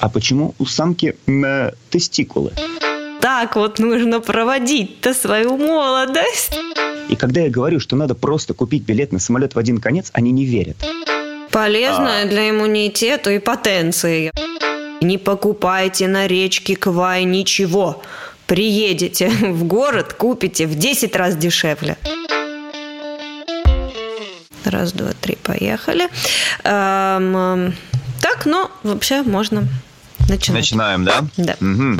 А почему у самки э, тестикулы? Так вот нужно проводить-то свою молодость. И когда я говорю, что надо просто купить билет на самолет в один конец, они не верят. Полезная а... для иммунитета и потенции. Не покупайте на речке Квай ничего. Приедете в город, купите в 10 раз дешевле. Раз, два, три, поехали. Эм, так, но вообще можно начинать. Начинаем, да? Да. Угу.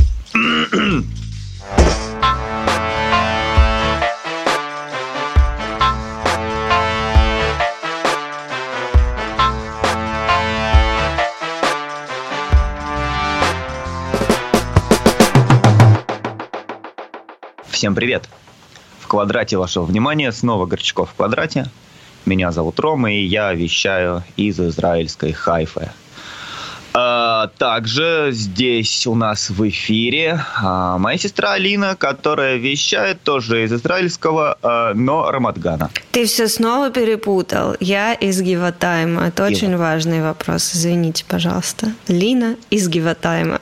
Всем привет! В квадрате вашего внимания снова Горчаков в квадрате. Меня зовут Рома, и я вещаю из израильской Хайфы. А, также здесь у нас в эфире а, моя сестра Алина, которая вещает тоже из израильского, а, но Рамадгана. Ты все снова перепутал. Я из Гиватайма. Это Гива. очень важный вопрос. Извините, пожалуйста. Лина из Гиватайма.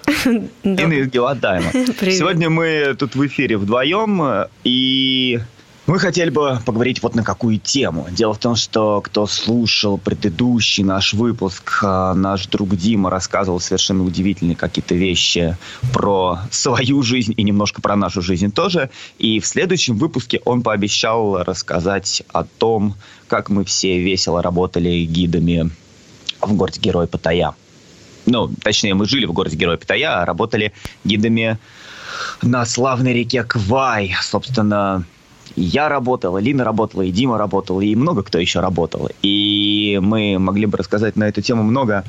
Лина из Гиватайма. Сегодня мы тут в эфире вдвоем, и мы хотели бы поговорить вот на какую тему. Дело в том, что кто слушал предыдущий наш выпуск, а, наш друг Дима рассказывал совершенно удивительные какие-то вещи про свою жизнь и немножко про нашу жизнь тоже. И в следующем выпуске он пообещал рассказать о том, как мы все весело работали гидами в городе Герой Паттайя. Ну, точнее, мы жили в городе Герой Паттайя, а работали гидами на славной реке Квай. Собственно, я работал, и Лина работала, и Дима работал, и много кто еще работал. И мы могли бы рассказать на эту тему много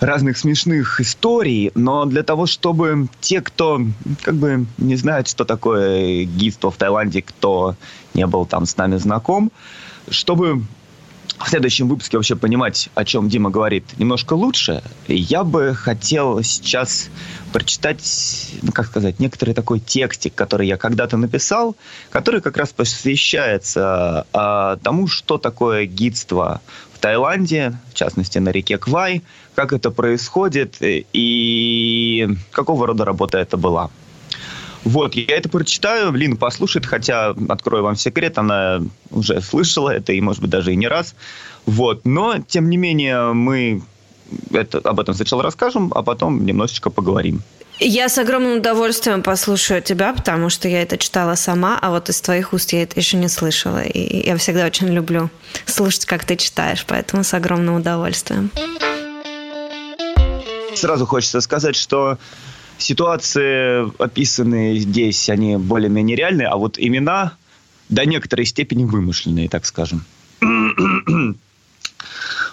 разных смешных историй, но для того, чтобы те, кто как бы не знает, что такое гидство в Таиланде, кто не был там с нами знаком, чтобы в следующем выпуске вообще понимать, о чем Дима говорит, немножко лучше, я бы хотел сейчас прочитать, ну, как сказать, некоторый такой текстик, который я когда-то написал, который как раз посвящается а, тому, что такое гидство в Таиланде, в частности на реке Квай, как это происходит и какого рода работа это была. Вот, я это прочитаю, Лина послушает, хотя, открою вам секрет, она уже слышала это, и, может быть, даже и не раз. Вот, но, тем не менее, мы это, об этом сначала расскажем, а потом немножечко поговорим. Я с огромным удовольствием послушаю тебя, потому что я это читала сама, а вот из твоих уст я это еще не слышала. И я всегда очень люблю слушать, как ты читаешь, поэтому с огромным удовольствием. Сразу хочется сказать, что ситуации, описанные здесь, они более-менее реальные, а вот имена до некоторой степени вымышленные, так скажем.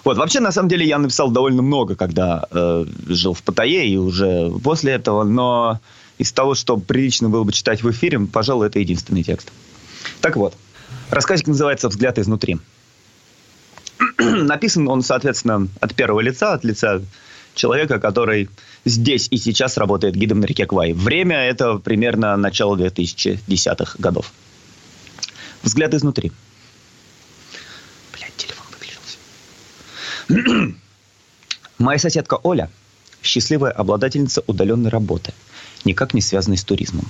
Вот, вообще, на самом деле, я написал довольно много, когда э, жил в Паттайе и уже после этого, но из того, что прилично было бы читать в эфире, пожалуй, это единственный текст. Так вот, рассказик называется «Взгляд изнутри». Написан он, соответственно, от первого лица, от лица человека, который здесь и сейчас работает гидом на реке Квай. Время – это примерно начало 2010-х годов. Взгляд изнутри. Блядь, телефон выключился. Моя соседка Оля – счастливая обладательница удаленной работы, никак не связанной с туризмом.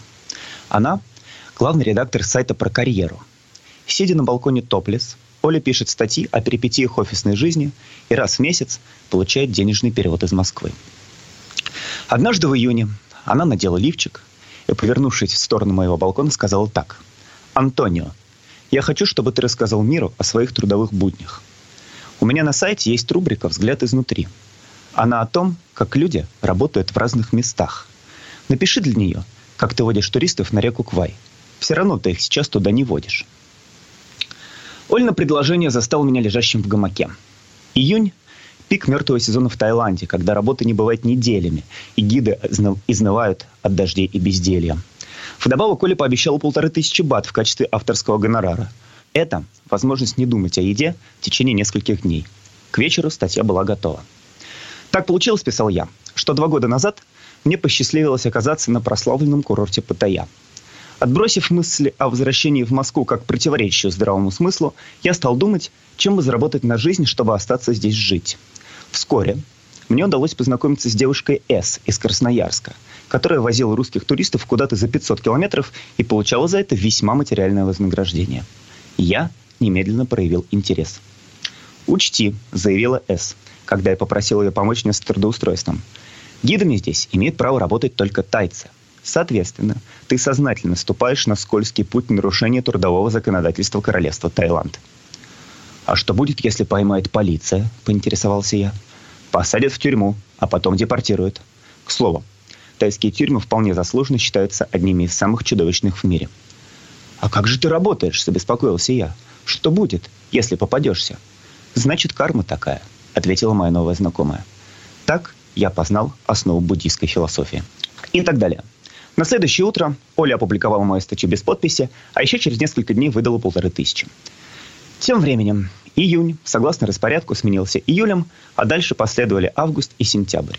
Она – главный редактор сайта про карьеру. Сидя на балконе топлес, Оля пишет статьи о перипетиях офисной жизни и раз в месяц получает денежный перевод из Москвы. Однажды в июне она надела лифчик и, повернувшись в сторону моего балкона, сказала так. «Антонио, я хочу, чтобы ты рассказал миру о своих трудовых буднях. У меня на сайте есть рубрика «Взгляд изнутри». Она о том, как люди работают в разных местах. Напиши для нее, как ты водишь туристов на реку Квай. Все равно ты их сейчас туда не водишь. Ольна предложение застало меня лежащим в гамаке. Июнь – пик мертвого сезона в Таиланде, когда работы не бывает неделями, и гиды изнывают от дождей и безделья. Вдобавок, Оля пообещала полторы тысячи бат в качестве авторского гонорара. Это возможность не думать о еде в течение нескольких дней. К вечеру статья была готова. Так получилось, писал я, что два года назад мне посчастливилось оказаться на прославленном курорте Паттайя – Отбросив мысли о возвращении в Москву как противоречащую здравому смыслу, я стал думать, чем бы заработать на жизнь, чтобы остаться здесь жить. Вскоре мне удалось познакомиться с девушкой С из Красноярска, которая возила русских туристов куда-то за 500 километров и получала за это весьма материальное вознаграждение. Я немедленно проявил интерес. «Учти», — заявила С, когда я попросил ее помочь мне с трудоустройством. «Гидами здесь имеют право работать только тайцы. Соответственно, ты сознательно ступаешь на скользкий путь нарушения трудового законодательства королевства Таиланд». «А что будет, если поймает полиция?» — поинтересовался я. «Посадят в тюрьму, а потом депортируют. К слову, тайские тюрьмы вполне заслуженно считаются одними из самых чудовищных в мире». «А как же ты работаешь?» — забеспокоился я. «Что будет, если попадешься?» «Значит, карма такая», — ответила моя новая знакомая. Так я познал основу буддийской философии. И так далее. На следующее утро Оля опубликовала мою статью без подписи, а еще через несколько дней выдала полторы тысячи. Тем временем июнь, согласно распорядку, сменился июлем, а дальше последовали август и сентябрь.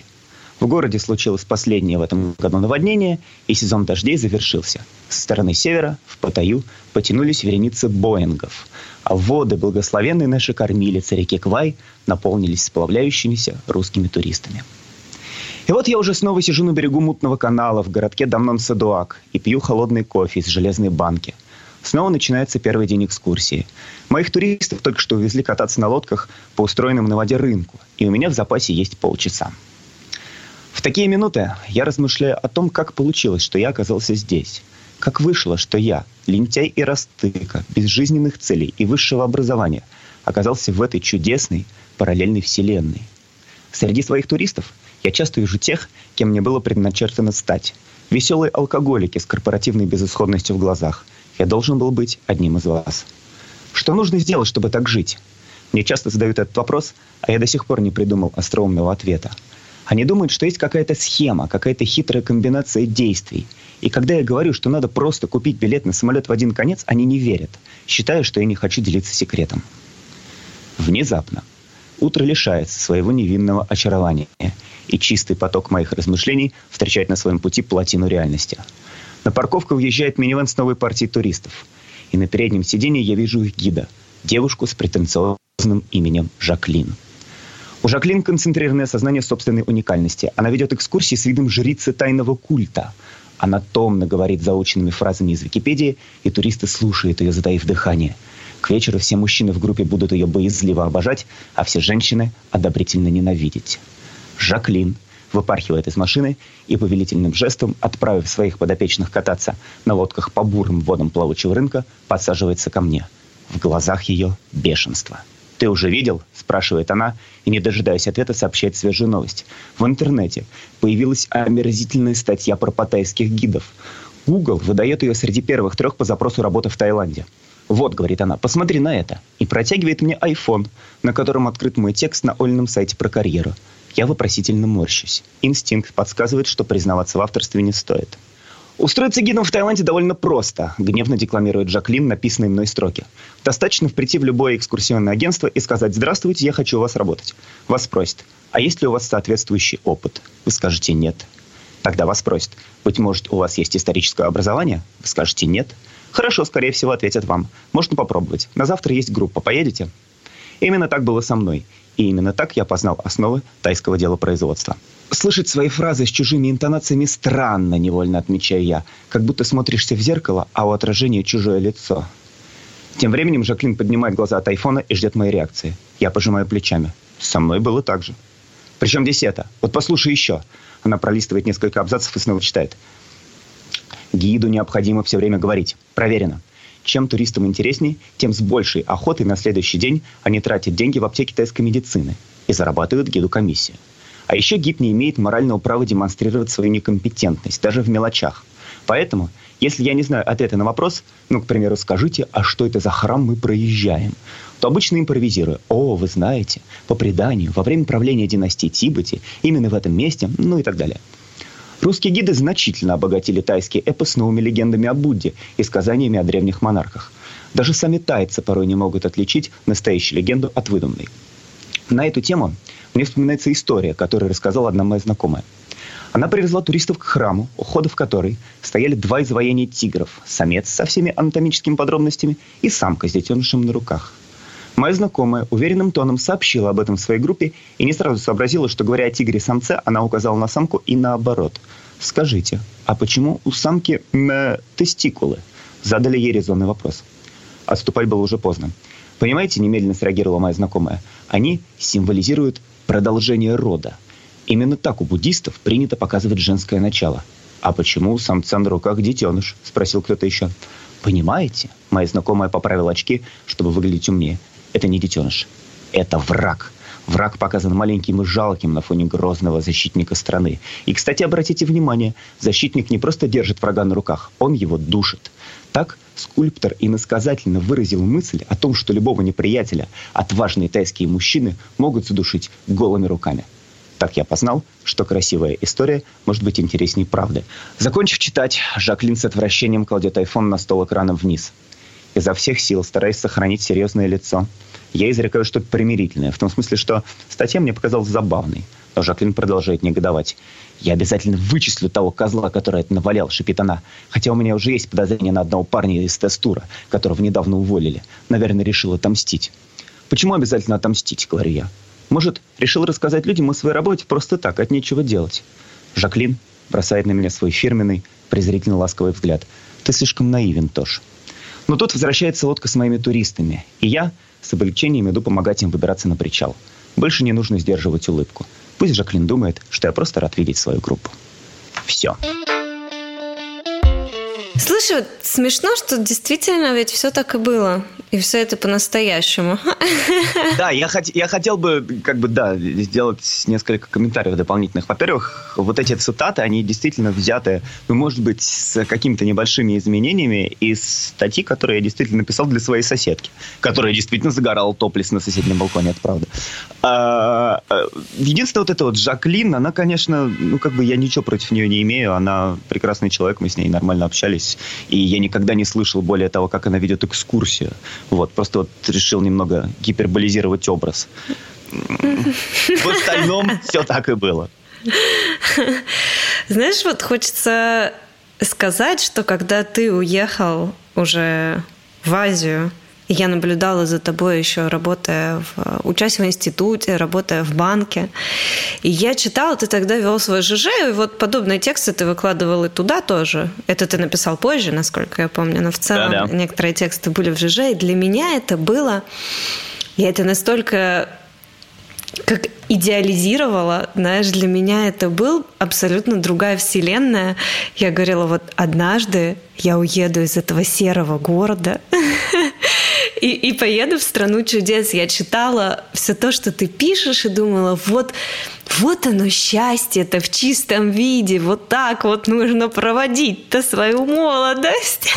В городе случилось последнее в этом году наводнение, и сезон дождей завершился. Со стороны севера, в Паттайю, потянулись вереницы Боингов, а воды благословенной нашей кормилицы реки Квай наполнились сплавляющимися русскими туристами. И вот я уже снова сижу на берегу мутного канала в городке Дамнон-Садуак и пью холодный кофе из железной банки. Снова начинается первый день экскурсии. Моих туристов только что увезли кататься на лодках по устроенному на воде рынку, и у меня в запасе есть полчаса. В такие минуты я размышляю о том, как получилось, что я оказался здесь. Как вышло, что я, лентяй и растыка, без жизненных целей и высшего образования, оказался в этой чудесной параллельной вселенной. Среди своих туристов я часто вижу тех, кем мне было предначертано стать. Веселые алкоголики с корпоративной безысходностью в глазах. Я должен был быть одним из вас. Что нужно сделать, чтобы так жить? Мне часто задают этот вопрос, а я до сих пор не придумал остроумного ответа. Они думают, что есть какая-то схема, какая-то хитрая комбинация действий. И когда я говорю, что надо просто купить билет на самолет в один конец, они не верят, считая, что я не хочу делиться секретом. Внезапно утро лишается своего невинного очарования, и чистый поток моих размышлений встречает на своем пути плотину реальности. На парковку въезжает минивэн с новой партией туристов. И на переднем сиденье я вижу их гида, девушку с претенциозным именем Жаклин. У Жаклин концентрированное сознание собственной уникальности. Она ведет экскурсии с видом жрицы тайного культа. Она томно говорит заученными фразами из Википедии, и туристы слушают ее, затаив дыхание. К вечеру все мужчины в группе будут ее боязливо обожать, а все женщины одобрительно ненавидеть. Жаклин выпархивает из машины и повелительным жестом, отправив своих подопечных кататься на лодках по бурым водам плавучего рынка, подсаживается ко мне. В глазах ее бешенство. «Ты уже видел?» – спрашивает она, и, не дожидаясь ответа, сообщает свежую новость. В интернете появилась омерзительная статья про паттайских гидов. Google выдает ее среди первых трех по запросу работы в Таиланде. «Вот», — говорит она, — «посмотри на это». И протягивает мне iPhone, на котором открыт мой текст на Ольном сайте про карьеру. Я вопросительно морщусь. Инстинкт подсказывает, что признаваться в авторстве не стоит. Устроиться гидом в Таиланде довольно просто, гневно декламирует Жаклин написанные мной строки. Достаточно прийти в любое экскурсионное агентство и сказать «Здравствуйте, я хочу у вас работать». Вас спросят «А есть ли у вас соответствующий опыт?» Вы скажете «Нет». Тогда вас спросят «Быть может, у вас есть историческое образование?» Вы скажете «Нет». Хорошо, скорее всего, ответят вам. Можно попробовать. На завтра есть группа. Поедете? Именно так было со мной. И именно так я познал основы тайского делопроизводства. Слышать свои фразы с чужими интонациями странно, невольно отмечаю я. Как будто смотришься в зеркало, а у отражения чужое лицо. Тем временем Жаклин поднимает глаза от айфона и ждет моей реакции. Я пожимаю плечами. Со мной было так же. Причем здесь это? Вот послушай еще. Она пролистывает несколько абзацев и снова читает. Гиду необходимо все время говорить. Проверено. Чем туристам интересней, тем с большей охотой на следующий день они тратят деньги в аптеке тайской медицины и зарабатывают гиду комиссию. А еще гид не имеет морального права демонстрировать свою некомпетентность, даже в мелочах. Поэтому, если я не знаю ответа на вопрос, ну, к примеру, скажите, а что это за храм мы проезжаем, то обычно импровизирую. О, вы знаете, по преданию, во время правления династии Тибати, именно в этом месте, ну и так далее. Русские гиды значительно обогатили тайский эпос новыми легендами о Будде и сказаниями о древних монархах. Даже сами тайцы порой не могут отличить настоящую легенду от выдуманной. На эту тему мне вспоминается история, которую рассказала одна моя знакомая. Она привезла туристов к храму, у входа в который стояли два изваяния тигров, самец со всеми анатомическими подробностями и самка с детенышем на руках. Моя знакомая уверенным тоном сообщила об этом в своей группе и не сразу сообразила, что, говоря о тигре-самце, она указала на самку и наоборот. «Скажите, а почему у самки э, тестикулы?» Задали ей резонный вопрос. Отступать было уже поздно. «Понимаете, немедленно среагировала моя знакомая, они символизируют продолжение рода. Именно так у буддистов принято показывать женское начало. А почему у самца на руках детеныш?» – спросил кто-то еще. «Понимаете?» – моя знакомая поправила очки, чтобы выглядеть умнее. «Это не детеныш. Это враг. Враг показан маленьким и жалким на фоне грозного защитника страны. И, кстати, обратите внимание, защитник не просто держит врага на руках, он его душит. Так скульптор иносказательно выразил мысль о том, что любого неприятеля отважные тайские мужчины могут задушить голыми руками. Так я познал, что красивая история может быть интереснее правды. Закончив читать, Жаклин с отвращением кладет айфон на стол экраном вниз. Изо всех сил, стараясь сохранить серьезное лицо, я изрекаю что-то примирительное, в том смысле, что статья мне показалась забавной. Но Жаклин продолжает негодовать. «Я обязательно вычислю того козла, который это навалял», — шипит она. «Хотя у меня уже есть подозрение на одного парня из тестура, которого недавно уволили. Наверное, решил отомстить». «Почему обязательно отомстить?» — говорю я. «Может, решил рассказать людям о своей работе просто так, от нечего делать?» Жаклин бросает на меня свой фирменный, презрительно ласковый взгляд. «Ты слишком наивен, Тош». Но тут возвращается лодка с моими туристами, и я с облегчением иду помогать им выбираться на причал. Больше не нужно сдерживать улыбку. Пусть Жаклин думает, что я просто рад видеть свою группу. Все. Слушай, вот смешно, что действительно ведь все так и было. И все это по-настоящему. Да, я, хот- я хотел бы, как бы, да, сделать несколько комментариев дополнительных. Во-первых, вот эти цитаты, они действительно взяты, ну, может быть, с какими-то небольшими изменениями из статьи, которую я действительно написал для своей соседки, которая действительно загорала топлис на соседнем балконе, это правда. А, а, единственное, вот это вот Жаклин, она, конечно, ну, как бы я ничего против нее не имею, она прекрасный человек, мы с ней нормально общались, и я никогда не слышал более того, как она ведет экскурсию. Вот, просто вот решил немного гиперболизировать образ. В остальном все так и было. Знаешь, вот хочется сказать, что когда ты уехал уже в Азию, я наблюдала за тобой еще, работая в, учась в институте, работая в банке. И я читала, ты тогда вел свой ЖЖ, и вот подобные тексты ты выкладывал и туда тоже. Это ты написал позже, насколько я помню, но в целом да, да. некоторые тексты были в ЖЖ, и для меня это было... Я это настолько как идеализировала, знаешь, для меня это был абсолютно другая вселенная. Я говорила, вот однажды я уеду из этого серого города, и, и поеду в страну чудес. Я читала все то, что ты пишешь, и думала, вот, вот оно счастье это в чистом виде, вот так вот нужно проводить-то свою молодость.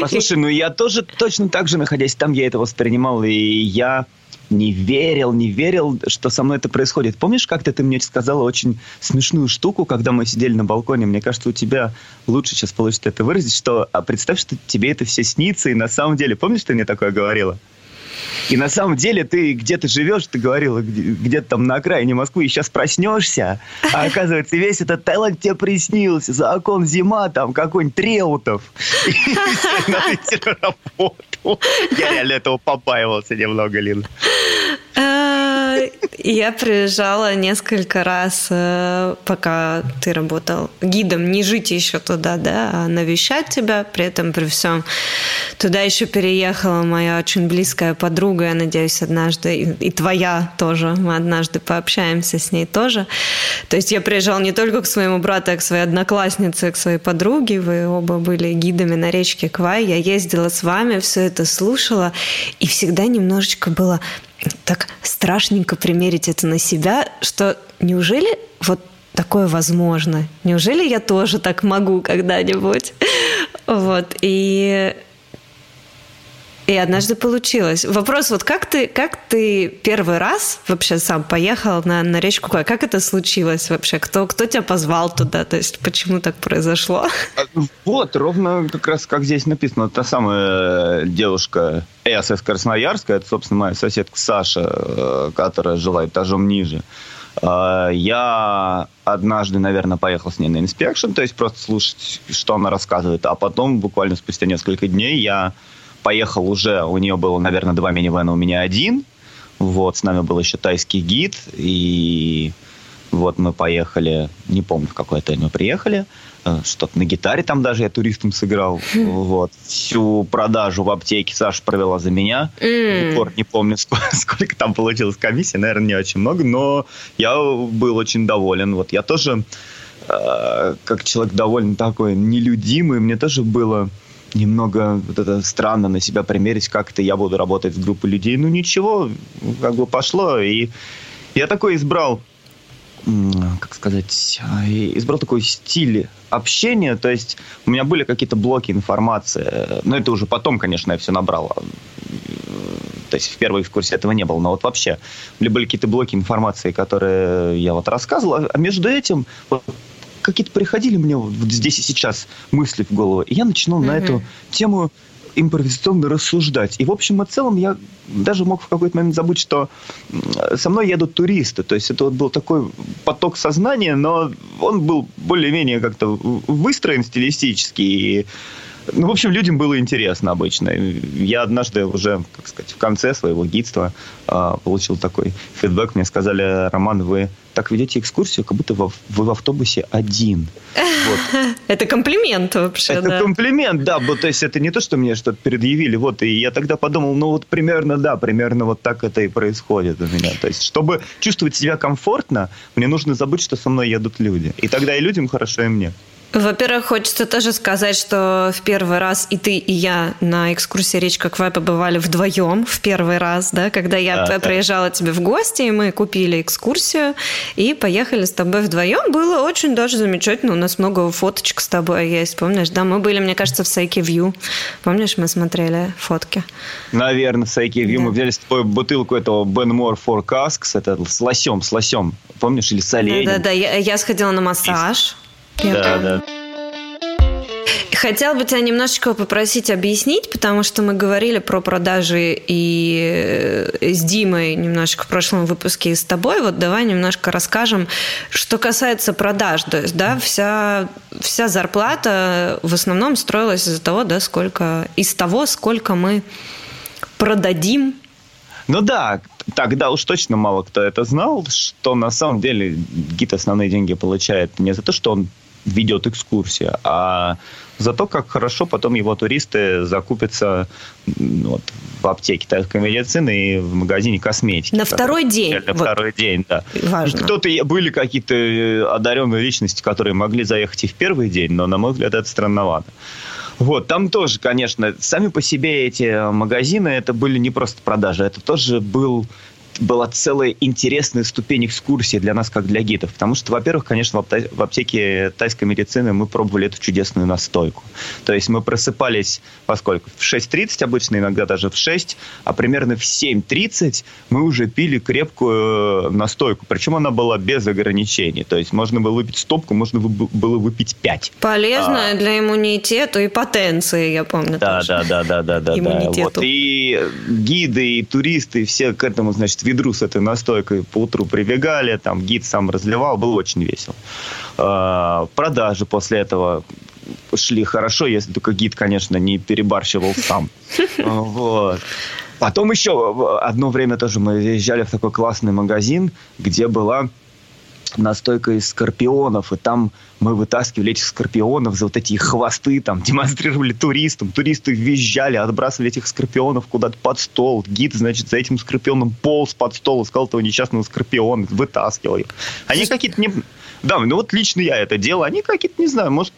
Послушай, ну я тоже точно так же, находясь там, я это воспринимал, и я не верил, не верил, что со мной это происходит. Помнишь, как-то ты мне сказала очень смешную штуку, когда мы сидели на балконе? Мне кажется, у тебя лучше сейчас получится это выразить, что а представь, что тебе это все снится, и на самом деле, помнишь, ты мне такое говорила? И на самом деле ты где-то живешь, ты говорила, где-то там на окраине Москвы, и сейчас проснешься, а оказывается, весь этот Таиланд тебе приснился, за окон зима, там какой-нибудь Треутов. Я реально этого побаивался немного, Лин. Я приезжала несколько раз, э, пока ты работал гидом, не жить еще туда, да, а навещать тебя. При этом, при всем, туда еще переехала моя очень близкая подруга, я надеюсь, однажды, и твоя тоже, мы однажды пообщаемся с ней тоже. То есть я приезжала не только к своему брату, а к своей однокласснице, к своей подруге, вы оба были гидами на речке Квай, я ездила с вами, все это слушала, и всегда немножечко было так страшненько примерить это на себя, что неужели вот такое возможно? Неужели я тоже так могу когда-нибудь? Вот. И и однажды получилось. Вопрос, вот как ты, как ты первый раз вообще сам поехал на, на речку Куай? Как это случилось вообще? Кто, кто тебя позвал туда? То есть почему так произошло? А, вот, ровно как раз как здесь написано. Та самая девушка Эс из Красноярска, это, собственно, моя соседка Саша, э, которая жила этажом ниже. А, я однажды, наверное, поехал с ней на inspection, то есть просто слушать, что она рассказывает, а потом, буквально спустя несколько дней, я поехал уже, у нее было, наверное, два минивэна, у меня один. Вот, с нами был еще тайский гид, и вот мы поехали, не помню, в какой отель мы приехали, э, что-то на гитаре там даже я туристом сыграл. Хм. Вот. Всю продажу в аптеке Саша провела за меня. Mm. не помню, сколько, сколько там получилось комиссия, наверное, не очень много, но я был очень доволен. Вот я тоже, э, как человек довольно такой нелюдимый, мне тоже было немного вот это странно на себя примерить, как это я буду работать с группой людей. Ну ничего, как бы пошло. И я такой избрал как сказать, избрал такой стиль общения, то есть у меня были какие-то блоки информации, но это уже потом, конечно, я все набрал, то есть в первой экскурсии этого не было, но вот вообще были какие-то блоки информации, которые я вот рассказывал, а между этим вот, какие-то приходили мне вот здесь и сейчас мысли в голову, и я начинал mm-hmm. на эту тему импровизационно рассуждать. И в общем и целом я даже мог в какой-то момент забыть, что со мной едут туристы. То есть это вот был такой поток сознания, но он был более-менее как-то выстроен стилистически. И ну, в общем, людям было интересно обычно. Я однажды уже, как сказать, в конце своего гидства э, получил такой фидбэк. Мне сказали, Роман, вы так ведете экскурсию, как будто вы, в автобусе один. Вот. Это комплимент вообще, Это да. комплимент, да. Вот, то есть это не то, что мне что-то предъявили. Вот, и я тогда подумал, ну вот примерно, да, примерно вот так это и происходит у меня. То есть, чтобы чувствовать себя комфортно, мне нужно забыть, что со мной едут люди. И тогда и людям хорошо, и мне. Во-первых, хочется тоже сказать, что в первый раз и ты, и я на экскурсии «Речка Квай» побывали вдвоем в первый раз, да, когда я да, приезжала да. тебе в гости, и мы купили экскурсию и поехали с тобой вдвоем. Было очень даже замечательно. У нас много фоточек с тобой есть, помнишь? Да, мы были, мне кажется, в Сайке Вью. Помнишь, мы смотрели фотки? Наверное, в Сайке Вью. Да. Мы взяли с тобой бутылку этого Ben More for Casks, это с лосем, с лосем. Помнишь? Или с оленем. Да-да-да, я, я сходила на массаж. Да, да. Хотел бы тебя немножечко попросить объяснить, потому что мы говорили про продажи и э, с Димой немножечко в прошлом выпуске и с тобой. Вот давай немножко расскажем, что касается продаж. То есть, да, вся, вся зарплата в основном строилась из-за того, да, сколько, из того, сколько мы продадим. Ну да, тогда уж точно мало кто это знал, что на самом деле гид основные деньги получает не за то, что он ведет экскурсию, а за то, как хорошо потом его туристы закупятся вот, в аптеке тайской медицины и в магазине косметики. На второй день. На вот. второй день, да. Важно. Кто-то были какие-то э, одаренные личности, которые могли заехать и в первый день, но, на мой взгляд, это странновато. Вот, там тоже, конечно, сами по себе эти магазины, это были не просто продажи, это тоже был была целая интересная ступень экскурсии для нас, как для гидов. Потому что, во-первых, конечно, в аптеке тайской медицины мы пробовали эту чудесную настойку. То есть мы просыпались, поскольку в 6.30 обычно, иногда даже в 6, а примерно в 7.30 мы уже пили крепкую э, настойку. Причем она была без ограничений. То есть можно было выпить стопку, можно было выпить 5. Полезная а, для иммунитета и потенции, я помню. Да, да, да, да, да, да. Иммунитету. Вот. И гиды, и туристы, все к этому, значит, ведру с этой настойкой по утру прибегали, там гид сам разливал, было очень весело. А, продажи после этого шли хорошо, если только гид, конечно, не перебарщивал сам. Вот. Потом еще одно время тоже мы заезжали в такой классный магазин, где была настойка из скорпионов, и там мы вытаскивали этих скорпионов за вот эти хвосты, там, демонстрировали туристам, туристы визжали, отбрасывали этих скорпионов куда-то под стол, гид, значит, за этим скорпионом полз под стол, искал этого несчастного скорпиона, вытаскивал их. Они какие-то не... Да, ну вот лично я это делал. Они какие-то, не знаю, может,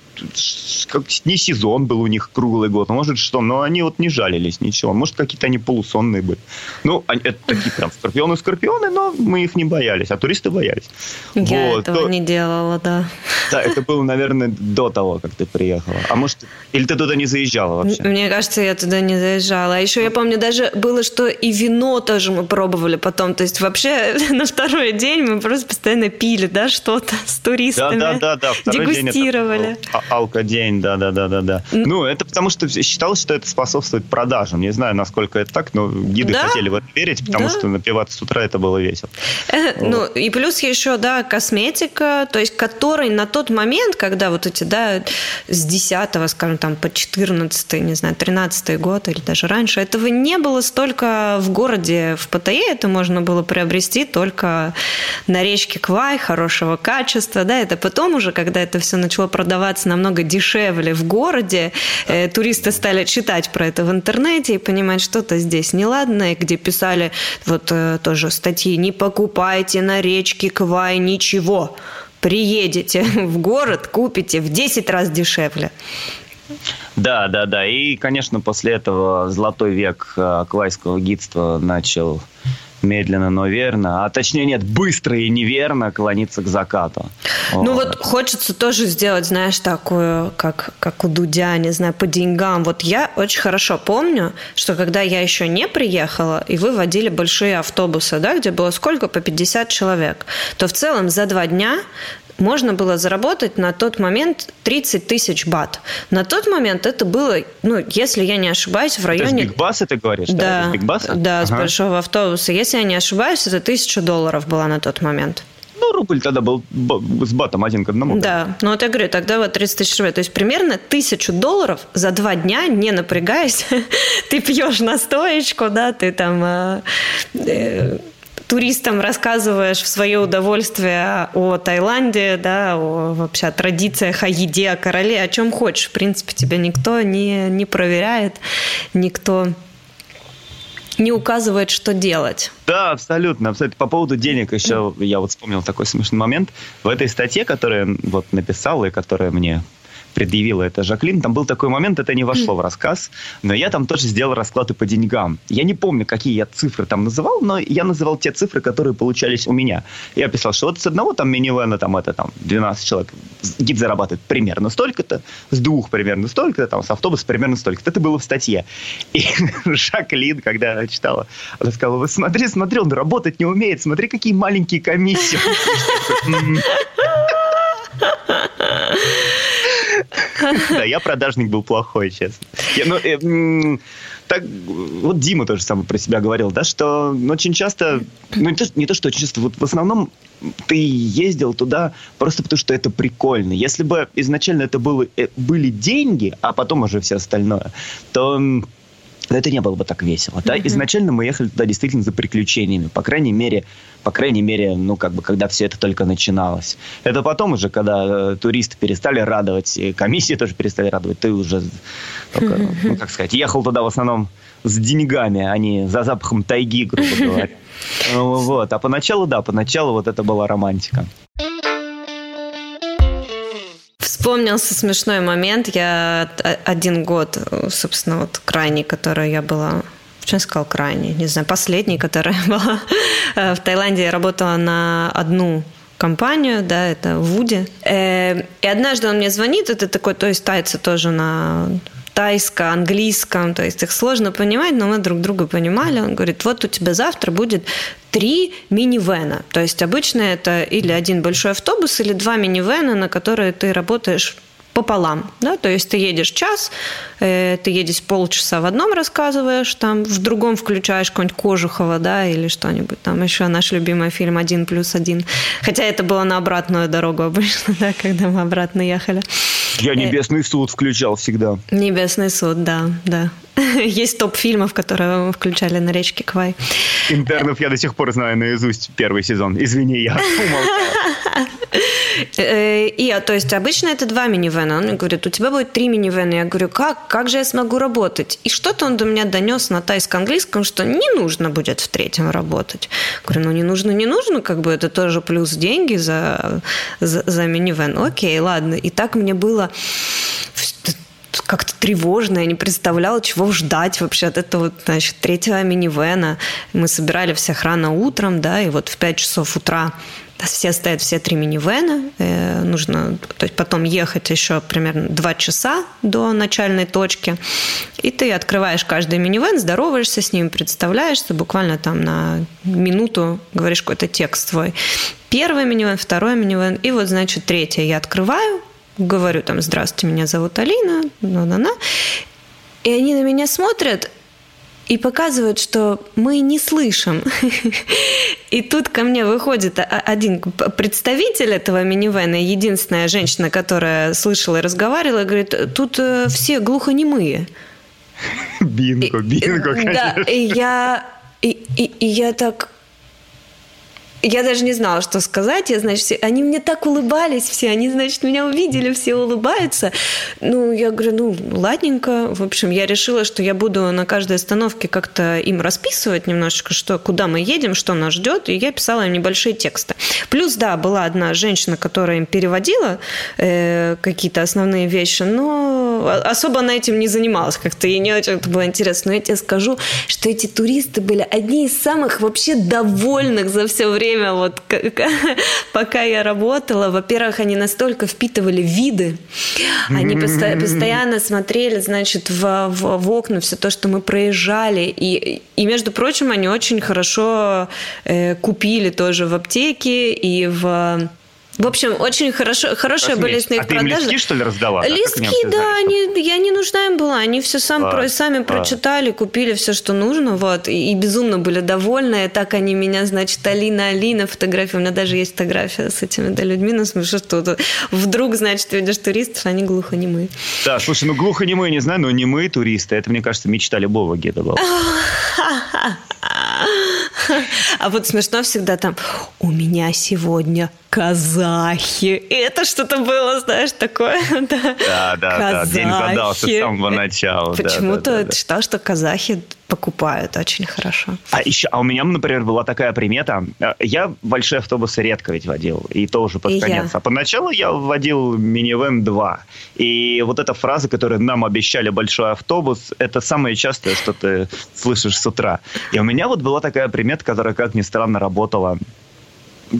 не сезон был у них круглый год, может что, но они вот не жалились ничего. Может, какие-то они полусонные были. Ну, они, это такие прям скорпионы-скорпионы, но мы их не боялись, а туристы боялись. Я вот. этого то, не делала, да. Да, это было, наверное, до того, как ты приехала. А может, или ты туда не заезжала вообще? Мне кажется, я туда не заезжала. А еще я помню, даже было, что и вино тоже мы пробовали потом. То есть вообще на второй день мы просто постоянно пили, да, что-то с туристами. Да, да, да, да. Дегустировали. День это алкодень, да, да, да, да, да. Ну, это потому что считалось, что это способствует продажам. Не знаю, насколько это так, но гиды да? хотели в это верить, потому да. что напиваться с утра это было весело. Э, ну, и плюс еще, да, косметика, то есть которой на то тот момент, когда вот эти, да, с 10 скажем, там, по 14 не знаю, 13 год или даже раньше, этого не было столько в городе, в ПТЕ это можно было приобрести только на речке Квай, хорошего качества, да, это потом уже, когда это все начало продаваться намного дешевле в городе, э, туристы стали читать про это в интернете и понимать, что-то здесь неладное, где писали вот э, тоже статьи «Не покупайте на речке Квай ничего, приедете в город, купите в 10 раз дешевле». Да, да, да. И, конечно, после этого золотой век э, квайского гидства начал медленно, но верно, а точнее нет, быстро и неверно клониться к закату. Ну вот. вот хочется тоже сделать, знаешь, такую, как, как у Дудя, не знаю, по деньгам. Вот я очень хорошо помню, что когда я еще не приехала, и вы водили большие автобусы, да, где было сколько? По 50 человек, то в целом за два дня можно было заработать на тот момент 30 тысяч бат. На тот момент это было, ну, если я не ошибаюсь, в районе... Это бигбасы ты говоришь? Да, да, да ага. с большого автобуса. Если я не ошибаюсь, это тысяча долларов была на тот момент. Ну, рубль тогда был с батом один к одному. Да, ну вот я говорю, тогда вот 30 тысяч рублей. То есть примерно тысячу долларов за два дня, не напрягаясь, ты пьешь настоечку, да, ты там э, э, туристам рассказываешь в свое удовольствие о Таиланде, да, о вообще о традициях, о еде, о короле, о чем хочешь. В принципе, тебя никто не, не проверяет, никто не указывает, что делать. Да, абсолютно. По поводу денег еще я вот вспомнил такой смешной момент. В этой статье, которую я вот написал и которая мне предъявила это Жаклин, там был такой момент, это не вошло в рассказ, но я там тоже сделал расклады по деньгам. Я не помню, какие я цифры там называл, но я называл те цифры, которые получались у меня. Я писал, что вот с одного там минивэна там это там 12 человек, гид зарабатывает примерно столько-то, с двух примерно столько-то, там с автобуса примерно столько-то. Это было в статье. И Жаклин, когда читала, она сказала, вы смотри, смотри, он работать не умеет, смотри, какие маленькие комиссии. Да, я продажник был плохой, честно. Ну, э, так, вот Дима тоже самое про себя говорил, да, что очень часто, ну не то, не то, что очень часто, вот в основном ты ездил туда просто потому, что это прикольно. Если бы изначально это было, э, были деньги, а потом уже все остальное, то это не было бы так весело. Да? Mm-hmm. Изначально мы ехали туда действительно за приключениями. По крайней мере, по крайней мере, ну, как бы, когда все это только начиналось. Это потом уже, когда э, туристы перестали радовать, и комиссии тоже перестали радовать, ты уже, только, mm-hmm. ну, как сказать, ехал туда в основном с деньгами, а не за запахом тайги, грубо говоря. Вот. А поначалу, да, поначалу вот это была романтика. Вспомнился смешной момент. Я один год, собственно, вот крайний, который я была Почему сказал крайний? Не знаю, последний, которая была э, в Таиланде. Я работала на одну компанию, да, это Вуди. Э, и однажды он мне звонит, это такой, то есть тайцы тоже на тайско, английском, то есть их сложно понимать, но мы друг друга понимали. Он говорит, вот у тебя завтра будет три минивэна. То есть обычно это или один большой автобус, или два минивэна, на которые ты работаешь пополам. Да? То есть ты едешь час, э, ты едешь полчаса в одном рассказываешь, там в другом включаешь какой-нибудь Кожухова, да, или что-нибудь. Там еще наш любимый фильм «Один плюс один». Хотя это было на обратную дорогу обычно, да, когда мы обратно ехали. Я «Небесный суд» включал всегда. «Небесный суд», да, да. Есть топ фильмов, которые мы включали на речке Квай. Интернов я до сих пор знаю наизусть первый сезон. Извини, я. Э, и, а, то есть, обычно это два минивэна. Он мне говорит, у тебя будет три минивэна. Я говорю, как? Как же я смогу работать? И что-то он до меня донес на тайско-английском, что не нужно будет в третьем работать. Говорю, ну не нужно, не нужно, как бы это тоже плюс деньги за, за, за минивэн. Окей, ладно. И так мне было как-то тревожно, я не представляла, чего ждать вообще от этого, значит, третьего минивэна. Мы собирали всех рано утром, да, и вот в 5 часов утра все стоят все три минивэна, э, нужно то есть потом ехать еще примерно два часа до начальной точки, и ты открываешь каждый минивэн, здороваешься с ним, представляешься, буквально там на минуту говоришь какой-то текст свой. Первый минивэн, второй минивэн, и вот, значит, третий я открываю, говорю там, здравствуйте, меня зовут Алина, ну-на-на, и они на меня смотрят, и показывают, что мы не слышим. И тут ко мне выходит один представитель этого минивэна, единственная женщина, которая слышала и разговаривала, говорит, тут э, все глухонемые. Бинго, бинго, конечно. Да, и я, и, и, и я так я даже не знала, что сказать. Я, значит, они мне так улыбались все. Они, значит, меня увидели, все улыбаются. Ну, я говорю, ну, ладненько. В общем, я решила, что я буду на каждой остановке как-то им расписывать немножечко, что куда мы едем, что нас ждет. И я писала им небольшие тексты. Плюс, да, была одна женщина, которая им переводила э, какие-то основные вещи, но особо на этим не занималась как-то. Ей не очень это было интересно. Но я тебе скажу, что эти туристы были одни из самых вообще довольных за все время время, вот пока я работала, во-первых, они настолько впитывали виды, они постоянно смотрели, значит, в, в, в окна все то, что мы проезжали, и, и между прочим, они очень хорошо э, купили тоже в аптеке и в в общем, очень хорошо, хорошие были с них а продажи. Ты им листки, что ли? Листки, а да, они, я не нужна им была. Они все сам, а, про, сами а. прочитали, купили все, что нужно, вот, и, и безумно были довольны. И так они меня, значит, Алина, Алина, фотография. У меня даже есть фотография с этими да, людьми, ну, смешно, что вдруг, значит, видишь туристов, они глухонемые. Да, слушай, ну глухонемые не знаю, но немые туристы, это, мне кажется, мечта любого геда была. А вот смешно всегда там, у меня сегодня казахи. И это что-то было, знаешь, такое. Да, да, да. Казахи. День задался с самого начала. Почему-то да, да, да, считал, что казахи покупают очень хорошо. А еще, а у меня, например, была такая примета. Я большие автобусы редко ведь водил, и то уже под и конец. Я. А поначалу я водил минивэн 2. И вот эта фраза, которую нам обещали большой автобус, это самое частое, что ты слышишь с утра. И у меня вот была такая примета, которая, как ни странно, работала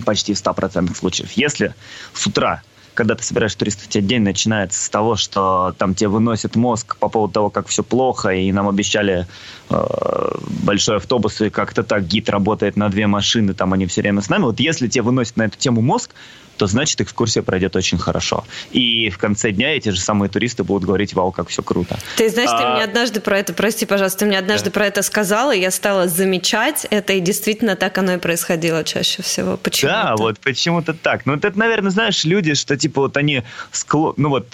почти в 100% случаев. Если с утра когда ты собираешь туристов, у тебя день начинается с того, что там тебе выносит мозг по поводу того, как все плохо, и нам обещали э, большой автобус, и как-то так гид работает на две машины, там они все время с нами. Вот если тебе выносит на эту тему мозг, то значит экскурсия пройдет очень хорошо. И в конце дня эти же самые туристы будут говорить, вау, как все круто. Ты знаешь, а... ты мне однажды про это, прости, пожалуйста, ты мне однажды да. про это сказала, и я стала замечать это, и действительно так оно и происходило чаще всего. Почему? Да, вот почему-то так. Ну, это, наверное, знаешь, люди, что типа вот они склонны, ну вот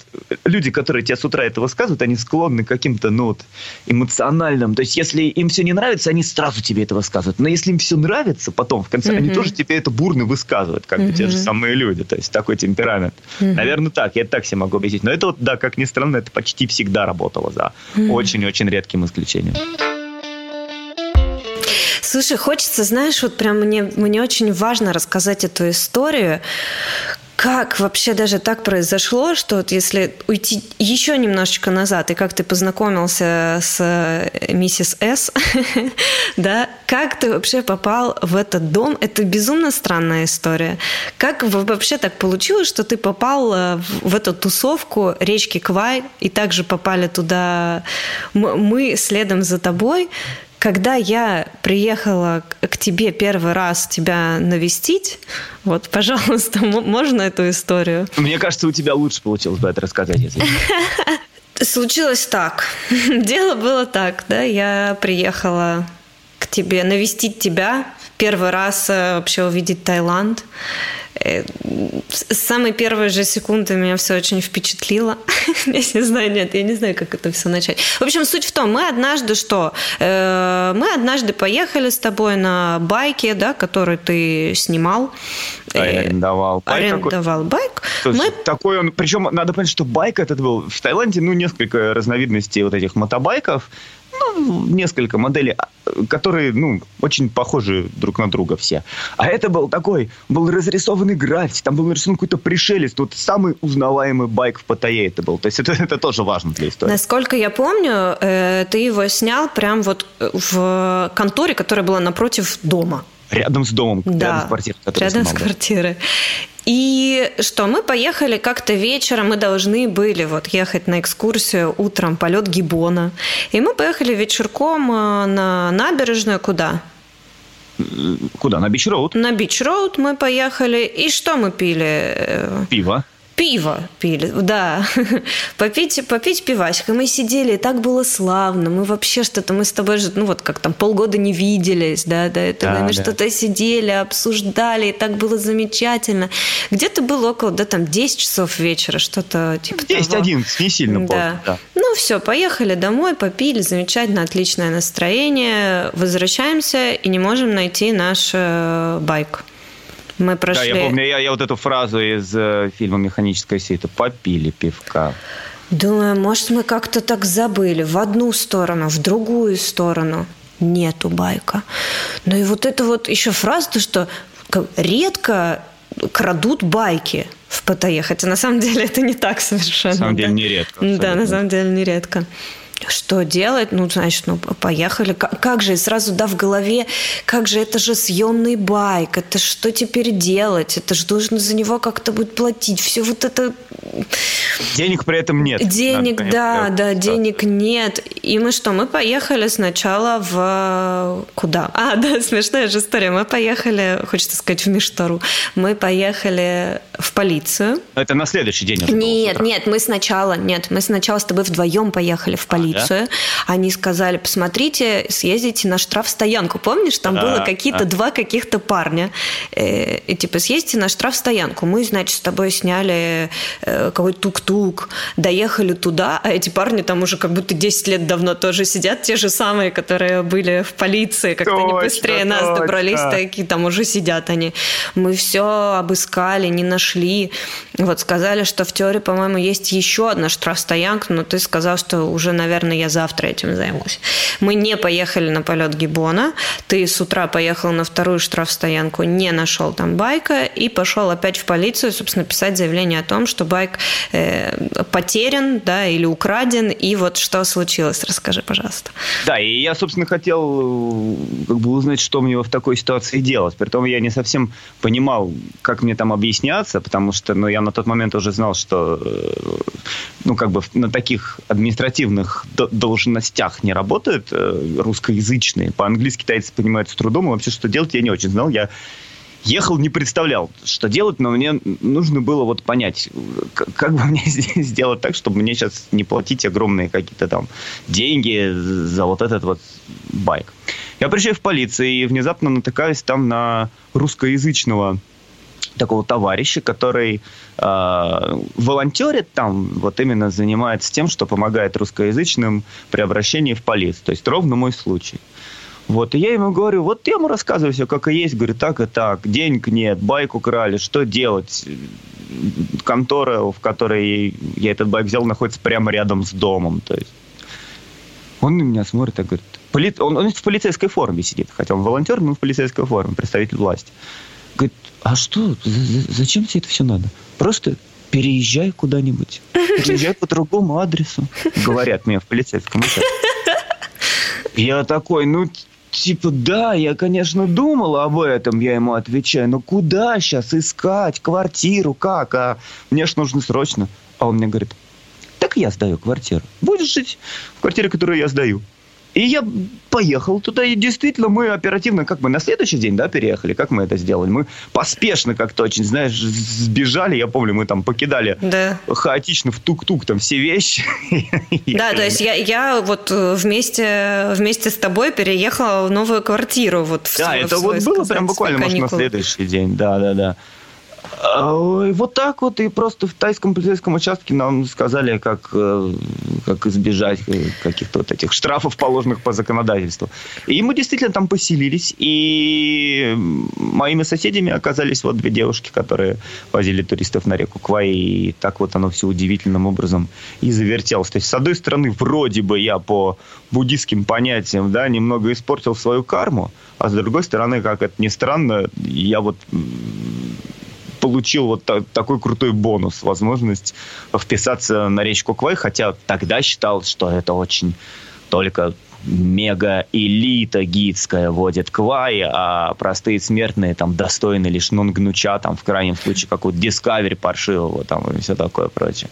люди, которые тебе с утра это высказывают, они склонны к каким-то, ну вот, эмоциональным. То есть, если им все не нравится, они сразу тебе это высказывают. Но если им все нравится, потом в конце, mm-hmm. они тоже тебе это бурно высказывают, как mm-hmm. те же самые люди люди, то есть такой темперамент. Mm-hmm. Наверное, так, я так себе могу объяснить. Но это вот, да, как ни странно, это почти всегда работало, за mm-hmm. очень-очень редким исключением. Слушай, хочется, знаешь, вот прям мне, мне очень важно рассказать эту историю, как вообще даже так произошло, что вот если уйти еще немножечко назад, и как ты познакомился с э, миссис С, да, как ты вообще попал в этот дом? Это безумно странная история. Как вообще так получилось, что ты попал э, в эту тусовку речки Квай, и также попали туда мы следом за тобой? Когда я приехала к тебе первый раз тебя навестить, вот, пожалуйста, можно эту историю? Мне кажется, у тебя лучше получилось бы это рассказать. Если... Случилось так. Дело было так, да, я приехала к тебе навестить тебя, первый раз э, вообще увидеть Таиланд. Э, с самой первой же секунды меня все очень впечатлило. я не знаю, нет, я не знаю, как это все начать. В общем, суть в том, мы однажды что? Э, мы однажды поехали с тобой на байке, да, который ты снимал. Э, арендовал байк. Арендовал байк. мы... Такой он, причем надо понять, что байк этот был в Таиланде, ну, несколько разновидностей вот этих мотобайков ну, несколько моделей, а, которые, ну, очень похожи друг на друга все. А это был такой, был разрисованный граффити, там был нарисован какой-то пришелец, тут самый узнаваемый байк в Паттайе это был. То есть это, это тоже важно для истории. Насколько я помню, э, ты его снял прям вот в конторе, которая была напротив дома. Рядом с домом, да, рядом с квартирой. Рядом с квартирой. И что, мы поехали как-то вечером, мы должны были вот ехать на экскурсию утром, полет Гибона. И мы поехали вечерком э, на набережную куда? Куда? На Beach Road? На Beach Road мы поехали. И что мы пили? Пиво. Пиво пили, да. попить, попить пивасик. И мы сидели, и так было славно. Мы вообще что-то, мы с тобой же, ну вот как там полгода не виделись, да, до этого. Да, мы да. что-то сидели, обсуждали, и так было замечательно. Где-то было около, да, там 10 часов вечера, что-то типа 10-11, не сильно да. поздно, да. Ну все, поехали домой, попили, замечательно, отличное настроение. Возвращаемся и не можем найти наш э, байк. Мы прошли... Да, я помню, я, я вот эту фразу из э, фильма «Механическая сеть» попили пивка. Думаю, может, мы как-то так забыли. В одну сторону, в другую сторону. Нету байка. Ну и вот это вот еще фраза, то, что редко крадут байки в ПТЕ. Хотя на самом деле это не так совершенно. На самом деле нередко. Да, на самом деле нередко что делать? Ну, значит, ну, поехали. Как, как же? И сразу, да, в голове, как же, это же съемный байк, это что теперь делать? Это же нужно за него как-то будет платить. Все вот это... Денег при этом нет. Денег, Надо, да, конечно, да, денег нет. И мы что, мы поехали сначала в... Куда? А, да, смешная же история. Мы поехали, хочется сказать, в Миштару. Мы поехали в полицию. Это на следующий день Нет, нет, мы сначала, нет, мы сначала с тобой вдвоем поехали в полицию полицию. Да? Они сказали, посмотрите, съездите на штрафстоянку. Помнишь, там а, было какие-то а. два каких-то парня. Э, и типа, съездите на штрафстоянку. Мы, значит, с тобой сняли э, какой-то тук-тук, доехали туда, а эти парни там уже как будто 10 лет давно тоже сидят, те же самые, которые были в полиции, как-то они быстрее точно. нас добрались, такие там уже сидят они. Мы все обыскали, не нашли. Вот сказали, что в теории, по-моему, есть еще одна штрафстоянка, но ты сказал, что уже, наверное, наверное, я завтра этим займусь. Мы не поехали на полет Гибона. Ты с утра поехал на вторую штрафстоянку, не нашел там байка и пошел опять в полицию, собственно, писать заявление о том, что байк э, потерян, да, или украден, и вот что случилось, расскажи, пожалуйста. Да, и я, собственно, хотел э, как бы узнать, что мне в такой ситуации делать. Притом я не совсем понимал, как мне там объясняться, потому что, ну, я на тот момент уже знал, что, э, ну, как бы на таких административных должностях не работают э, русскоязычные. По-английски китайцы понимают с трудом, и вообще что делать я не очень знал. Я ехал, не представлял, что делать, но мне нужно было вот понять, как бы мне сделать так, чтобы мне сейчас не платить огромные какие-то там деньги за вот этот вот байк. Я приезжаю в полицию и внезапно натыкаюсь там на русскоязычного такого товарища, который э, волонтерит там, вот именно занимается тем, что помогает русскоязычным при обращении в полицию. То есть ровно мой случай. Вот, и я ему говорю, вот я ему рассказываю все, как и есть, говорю, так и так, денег нет, байк украли, что делать? Контора, в которой я этот байк взял, находится прямо рядом с домом, то есть. Он на меня смотрит и говорит, поли... он, он в полицейской форме сидит, хотя он волонтер, но в полицейской форме, представитель власти. А что, зачем тебе это все надо? Просто переезжай куда-нибудь. Переезжай по другому адресу. Говорят мне в полицейском участке. Я такой, ну, типа, да, я, конечно, думал об этом, я ему отвечаю, но куда сейчас искать квартиру, как? А мне ж нужно срочно. А он мне говорит, так я сдаю квартиру. Будешь жить в квартире, которую я сдаю. И я поехал туда, и действительно мы оперативно, как мы на следующий день, да, переехали, как мы это сделали? Мы поспешно как-то очень, знаешь, сбежали, я помню, мы там покидали да. хаотично в тук-тук там все вещи. Да, то есть я, я вот э, вместе, вместе с тобой переехала в новую квартиру. Вот в да, свой, это вот было прям буквально, может, на следующий день, да-да-да. Вот так вот, и просто в тайском полицейском участке нам сказали, как, э, как избежать каких-то вот этих штрафов, положенных по законодательству. И мы действительно там поселились, и моими соседями оказались вот две девушки, которые возили туристов на реку Квай, и так вот оно все удивительным образом и завертелось. То есть, с одной стороны, вроде бы я по буддийским понятиям, да, немного испортил свою карму, а с другой стороны, как это ни странно, я вот получил вот та- такой крутой бонус, возможность вписаться на речку Квай, хотя тогда считал, что это очень только мега-элита гидская водит квай, а простые смертные там достойны лишь нонгнуча, там в крайнем случае какой-то Discovery паршивого там и все такое прочее.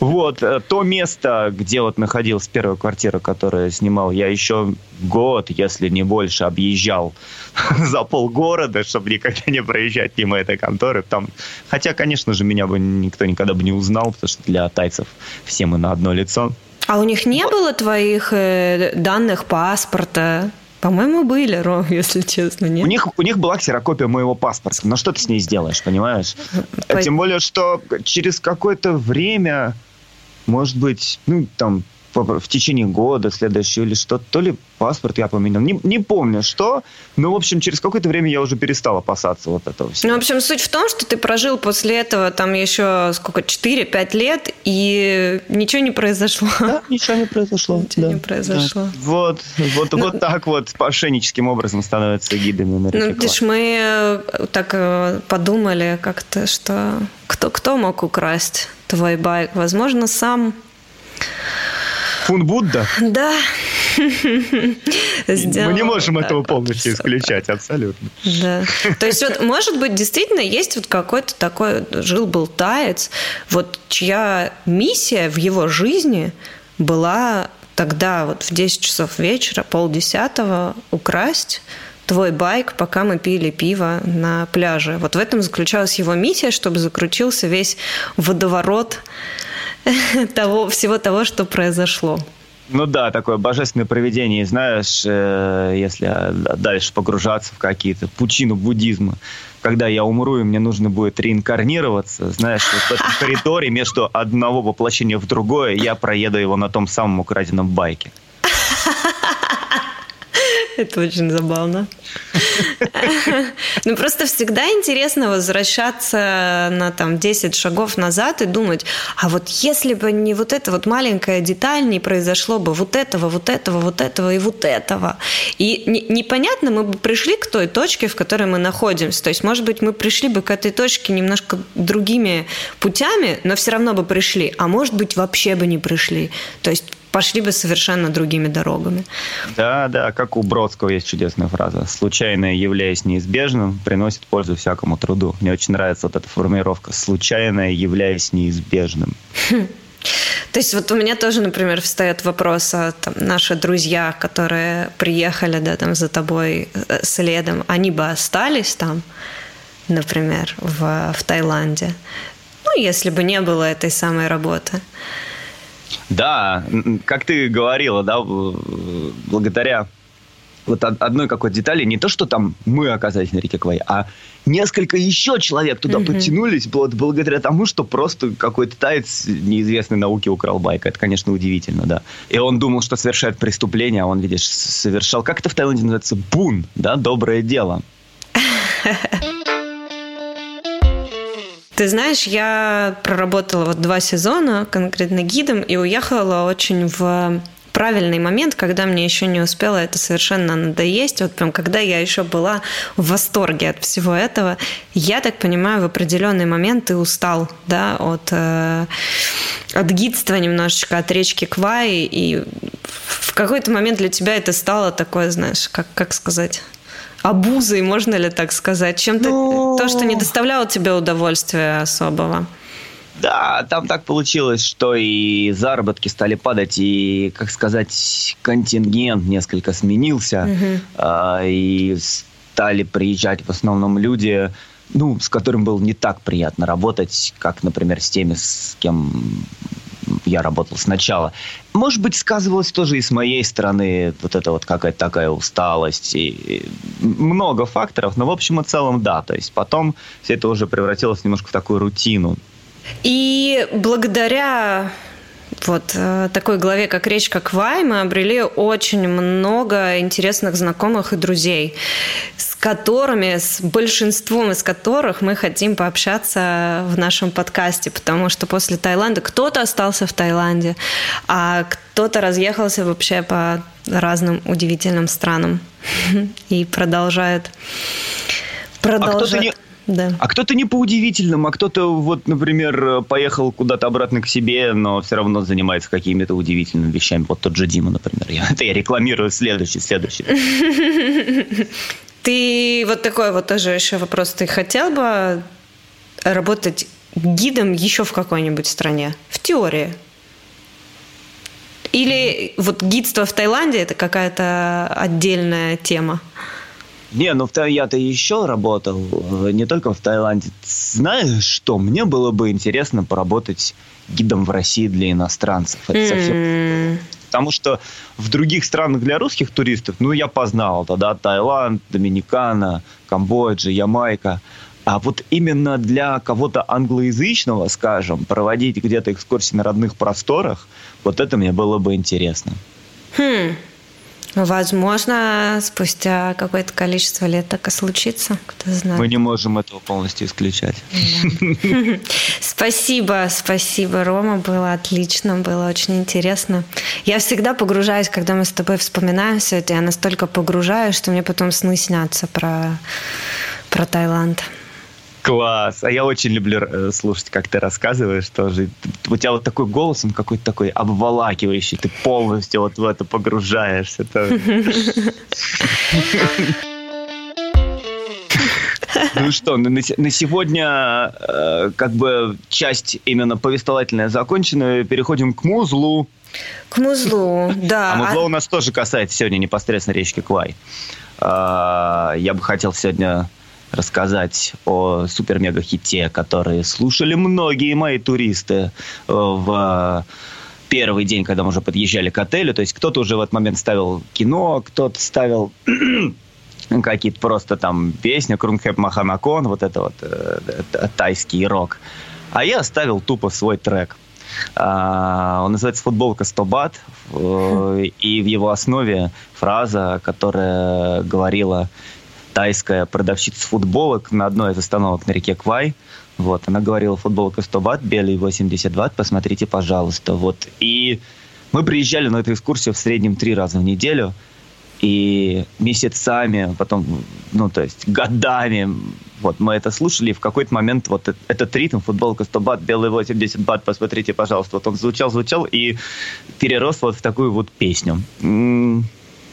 Вот, э, то место, где вот находилась первая квартира, которую я снимал, я еще год, если не больше, объезжал за полгорода, чтобы никогда не проезжать мимо этой конторы. Там, хотя, конечно же, меня бы никто никогда бы не узнал, потому что для тайцев все мы на одно лицо. А у них не было твоих э, данных паспорта? По-моему, были, Ром, если честно, нет? У них, у них была ксерокопия моего паспорта. Но что ты с ней сделаешь, понимаешь? По... Тем более, что через какое-то время, может быть, ну, там, в течение года следующего или что-то, то ли паспорт я поменял, не, не помню что, но, в общем, через какое-то время я уже перестал опасаться вот этого всего. Ну, в общем, суть в том, что ты прожил после этого там еще сколько, 4-5 лет, и ничего не произошло. Да, ничего не произошло. Ничего да, не произошло. Да. Вот, вот, ну, вот так вот мошенническим образом становятся гидами на Ну, видишь, мы э, так э, подумали как-то, что кто, кто мог украсть твой байк? Возможно, сам Фун Будда? Да. Мы не можем этого полностью исключать, абсолютно. Да. То есть вот, может быть, действительно есть вот какой-то такой, жил-был таец, вот чья миссия в его жизни была тогда вот в 10 часов вечера, полдесятого, украсть твой байк, пока мы пили пиво на пляже. Вот в этом заключалась его миссия, чтобы закрутился весь водоворот того, всего того, что произошло. Ну да, такое божественное проведение, знаешь, э, если дальше погружаться в какие-то пучину буддизма, когда я умру, и мне нужно будет реинкарнироваться, знаешь, вот в этом коридоре между одного воплощения в другое я проеду его на том самом украденном байке. Это очень забавно. Ну, просто всегда интересно возвращаться на там 10 шагов назад и думать, а вот если бы не вот эта вот маленькая деталь, не произошло бы вот этого, вот этого, вот этого и вот этого. И непонятно, мы бы пришли к той точке, в которой мы находимся. То есть, может быть, мы пришли бы к этой точке немножко другими путями, но все равно бы пришли. А может быть, вообще бы не пришли. То есть пошли бы совершенно другими дорогами. Да, да, как у Бродского есть чудесная фраза. «Случайное, являясь неизбежным, приносит пользу всякому труду». Мне очень нравится вот эта формулировка. «Случайное, являясь неизбежным». То есть вот у меня тоже, например, встает вопрос, а там, наши друзья, которые приехали да, там, за тобой э, следом, они бы остались там, например, в, в Таиланде? Ну, если бы не было этой самой работы. Да, как ты говорила, да, благодаря вот одной какой-то детали, не то, что там мы оказались на реке Квай, а несколько еще человек туда mm-hmm. подтянулись вот, благодаря тому, что просто какой-то таец неизвестной науки украл байк. Это, конечно, удивительно, да. И он думал, что совершает преступление, а он, видишь, совершал, как это в Таиланде называется, бун, да, доброе дело. Ты знаешь, я проработала вот два сезона конкретно гидом и уехала очень в правильный момент, когда мне еще не успело это совершенно надоесть, вот прям когда я еще была в восторге от всего этого, я так понимаю, в определенный момент ты устал, да, от, э, от гидства немножечко, от речки Квай, и в какой-то момент для тебя это стало такое, знаешь, как, как сказать, обузой, можно ли так сказать? Чем-то ну... то, что не доставляло тебе удовольствия особого. Да, там так получилось, что и заработки стали падать, и, как сказать, контингент несколько сменился, угу. э, и стали приезжать в основном люди, ну, с которым было не так приятно работать, как, например, с теми, с кем я работал сначала. Может быть, сказывалось тоже и с моей стороны вот это вот какая-то такая усталость и много факторов, но в общем и целом да. То есть потом все это уже превратилось немножко в такую рутину. И благодаря вот э, такой главе, как «Речка Квай», мы обрели очень много интересных знакомых и друзей, с которыми, с большинством из которых мы хотим пообщаться в нашем подкасте, потому что после Таиланда кто-то остался в Таиланде, а кто-то разъехался вообще по разным удивительным странам и продолжает продолжает. А кто-то не, да. А кто-то не по удивительным, а кто-то, вот, например, поехал куда-то обратно к себе, но все равно занимается какими-то удивительными вещами. Вот тот же Дима, например. Я, это я рекламирую следующий, следующий. Ты вот такой вот тоже еще вопрос. Ты хотел бы работать гидом еще в какой-нибудь стране? В теории? Или вот гидство в Таиланде это какая-то отдельная тема? Не, ну я-то еще работал, э, не только в Таиланде. Знаешь что, мне было бы интересно поработать гидом в России для иностранцев. Это mm-hmm. совсем... Потому что в других странах для русских туристов, ну, я познал тогда Таиланд, Доминикана, Камбоджа, Ямайка. А вот именно для кого-то англоязычного, скажем, проводить где-то экскурсии на родных просторах, вот это мне было бы интересно. Хм. Возможно, спустя какое-то количество лет так и случится, кто знает. Мы не можем этого полностью исключать. Спасибо, спасибо, Рома, было отлично, было очень интересно. Я всегда погружаюсь, когда мы с тобой вспоминаем все это, я настолько погружаюсь, что мне потом сны снятся про, про Таиланд. Класс. А я очень люблю э, слушать, как ты рассказываешь тоже. У тебя вот такой голос, он какой-то такой обволакивающий. Ты полностью вот в это погружаешься. Ну что, на, сегодня э, как бы часть именно повествовательная закончена. Переходим к музлу. К музлу, да. А музло у нас тоже касается сегодня непосредственно речки Квай. А, я бы хотел сегодня рассказать о супер-мега-хите, который слушали многие мои туристы э, в первый день, когда мы уже подъезжали к отелю. То есть кто-то уже в этот момент ставил кино, кто-то ставил какие-то просто там песни, Крунгхеп Маханакон, вот это вот э, э, тайский рок. А я оставил тупо свой трек. Uh, он называется «Футболка 100 бат», uh, и в его основе фраза, которая говорила тайская продавщица футболок на одной из остановок на реке Квай. Вот, она говорила, футболка 100 бат, белый 80 бат, посмотрите, пожалуйста. Вот, и мы приезжали на эту экскурсию в среднем три раза в неделю, и месяцами, потом, ну, то есть годами, вот, мы это слушали, и в какой-то момент вот этот ритм, футболка 100 бат, белый 80 бат, посмотрите, пожалуйста, вот он звучал, звучал, и перерос вот в такую вот песню.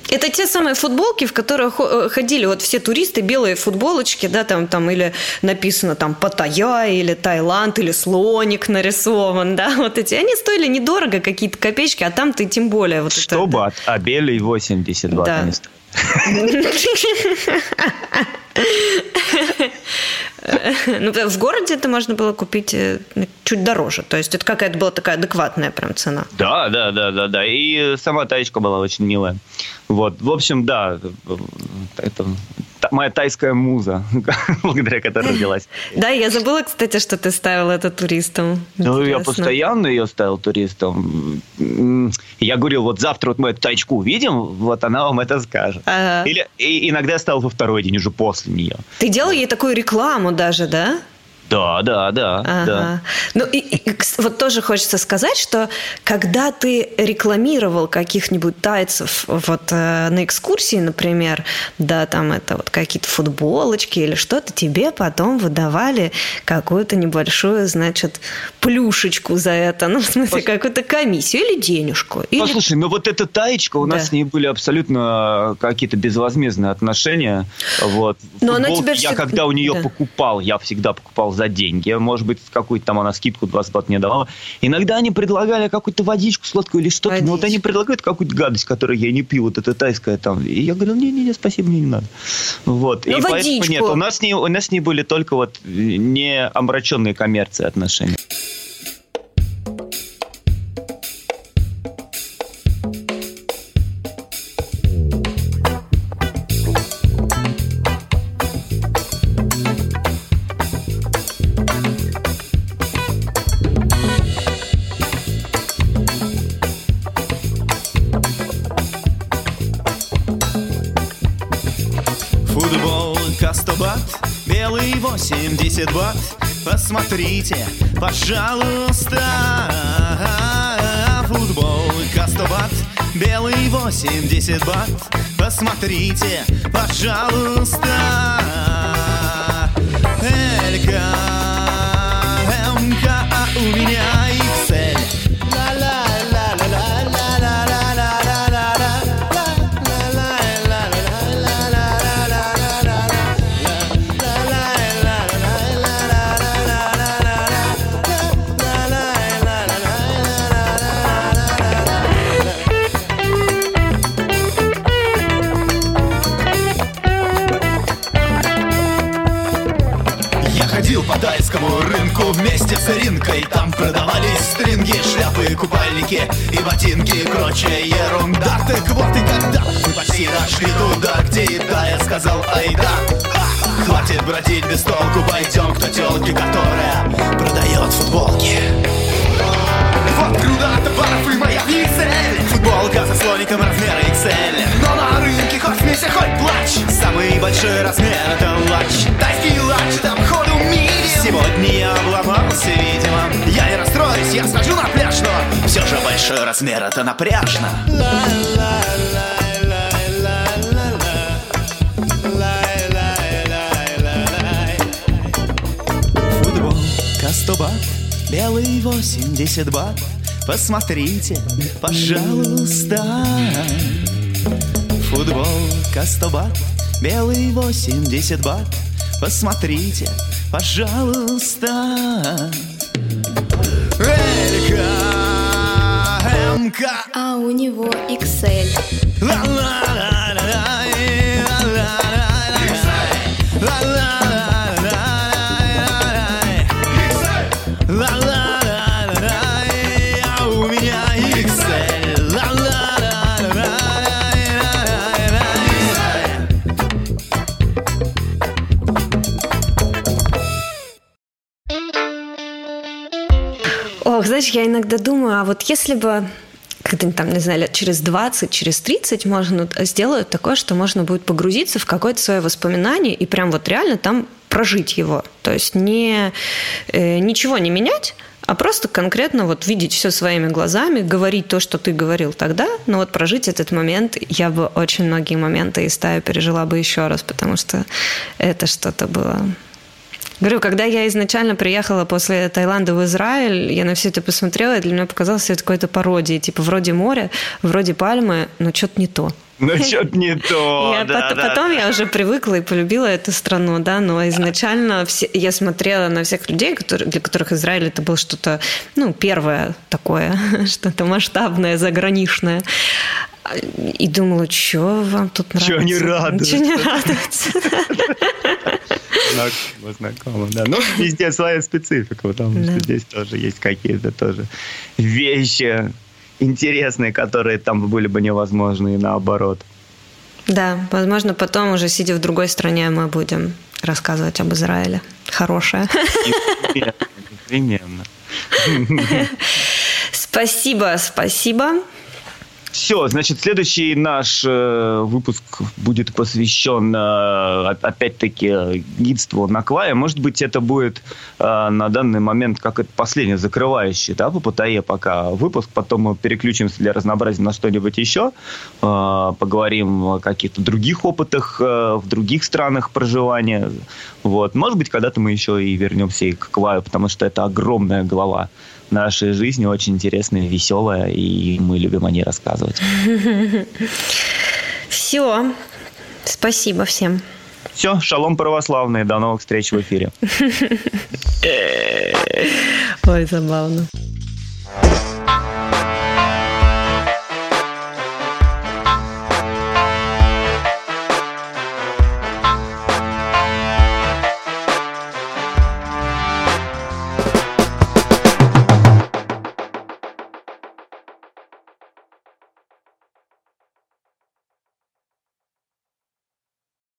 Это те самые футболки, в которых э, ходили вот все туристы, белые футболочки, да, там, там или написано там Паттайя, или Таиланд, или слоник нарисован, да, вот эти. Они стоили недорого, какие-то копеечки, а там ты тем более вот 100 это... бат, а белый 80 бат да. они стоят. Ну, в городе это можно было купить э, чуть дороже. То есть это какая-то была такая адекватная прям цена. Да, да, да, да, да. И сама таечка была очень милая. Вот, в общем, да, это моя тайская муза, благодаря которой родилась. Да, я забыла, кстати, что ты ставил это туристам. Ну, я постоянно ее ставил туристам. Я говорил, вот завтра вот мы эту тайчку увидим, вот она вам это скажет. Или иногда я ставил во второй день, уже после нее. Ты делал ей такую рекламу даже, да? Да, да, да, ага. да. Ну и, и вот тоже хочется сказать, что когда ты рекламировал каких-нибудь тайцев вот э, на экскурсии, например, да, там это вот какие-то футболочки или что-то, тебе потом выдавали какую-то небольшую, значит, плюшечку за это, ну в смысле Пос... какую-то комиссию или денежку. Или... Послушай, ну вот эта таечка, у да. нас с ней были абсолютно какие-то безвозмездные отношения, вот. Но Футбол, она тебя я когда у нее да. покупал, я всегда покупал за деньги. Может быть, какую-то там она скидку 20 бат мне давала. Иногда они предлагали какую-то водичку сладкую или что-то. Но вот они предлагают какую-то гадость, которую я не пью. Вот это тайская там. И я говорю, не-не-не, спасибо, мне не надо. Вот. Ну, и водичку. поэтому нет, у нас, с ней, у нас с ней были только вот не омраченные коммерции отношения. 80 бат Посмотрите, пожалуйста Футболка 100 бат, белый 80 бат Посмотрите, пожалуйста Элька, МК, а у меня Excel. Я вместе с Ринкой. Там продавались стринги, шляпы, купальники и ботинки. И прочая ерунда. Так вот и когда мы почти дошли туда, где еда Я сказал, айда, а, хватит бродить без толку Пойдем к той которая продает футболки товаров и моя цель Футболка со слоником размера XL Но на рынке хоть смейся, хоть плачь Самый большой размер это лач. Тайский лач, там ходу мире. Сегодня я обломался, видимо. Я не расстроюсь, я схожу на пляж Но все же большой размер это напряжно. Футболка 100 бат, белый 80 бат Посмотрите, пожалуйста. Футболка 100 бат, белый 80 бат. Посмотрите, пожалуйста. Элька, МК А у него XL. А знаешь, я иногда думаю, а вот если бы когда-нибудь там, не знаю, лет через 20, через 30 можно сделают такое, что можно будет погрузиться в какое-то свое воспоминание и прям вот реально там прожить его. То есть не, э, ничего не менять, а просто конкретно вот видеть все своими глазами, говорить то, что ты говорил тогда, но вот прожить этот момент, я бы очень многие моменты из стаи пережила бы еще раз, потому что это что-то было Говорю, когда я изначально приехала после Таиланда в Израиль, я на все это посмотрела, и для меня показалось это какой-то пародией. Типа вроде моря, вроде пальмы, но что-то не то. Ну, что-то не то. Я да, пот- да, потом я уже привыкла и полюбила эту страну, да, но изначально все, я смотрела на всех людей, которые, для которых Израиль это было что-то, ну, первое такое, что-то масштабное, заграничное. И думала, что вам тут нравится? Чё не радуется? Чё не радуется? Знакомо, знакомо, да. Ну, везде своя специфика, потому что Да. здесь тоже есть какие-то тоже вещи интересные, которые там были бы невозможны и наоборот. Да, возможно, потом уже сидя в другой стране мы будем рассказывать об Израиле. Хорошее. Непременно. Спасибо, спасибо. Все, значит, следующий наш э, выпуск будет посвящен, э, оп- опять-таки, гидству на Квае. Может быть, это будет э, на данный момент как это последний закрывающий, да, по Паттайе пока выпуск. Потом мы переключимся для разнообразия на что-нибудь еще. Э, поговорим о каких-то других опытах э, в других странах проживания. Вот. Может быть, когда-то мы еще и вернемся и к Кваю, потому что это огромная глава нашей жизни, очень интересная, веселая, и мы любим о ней рассказывать. Все. Спасибо всем. Все, шалом православные, до новых встреч в эфире. Ой, забавно.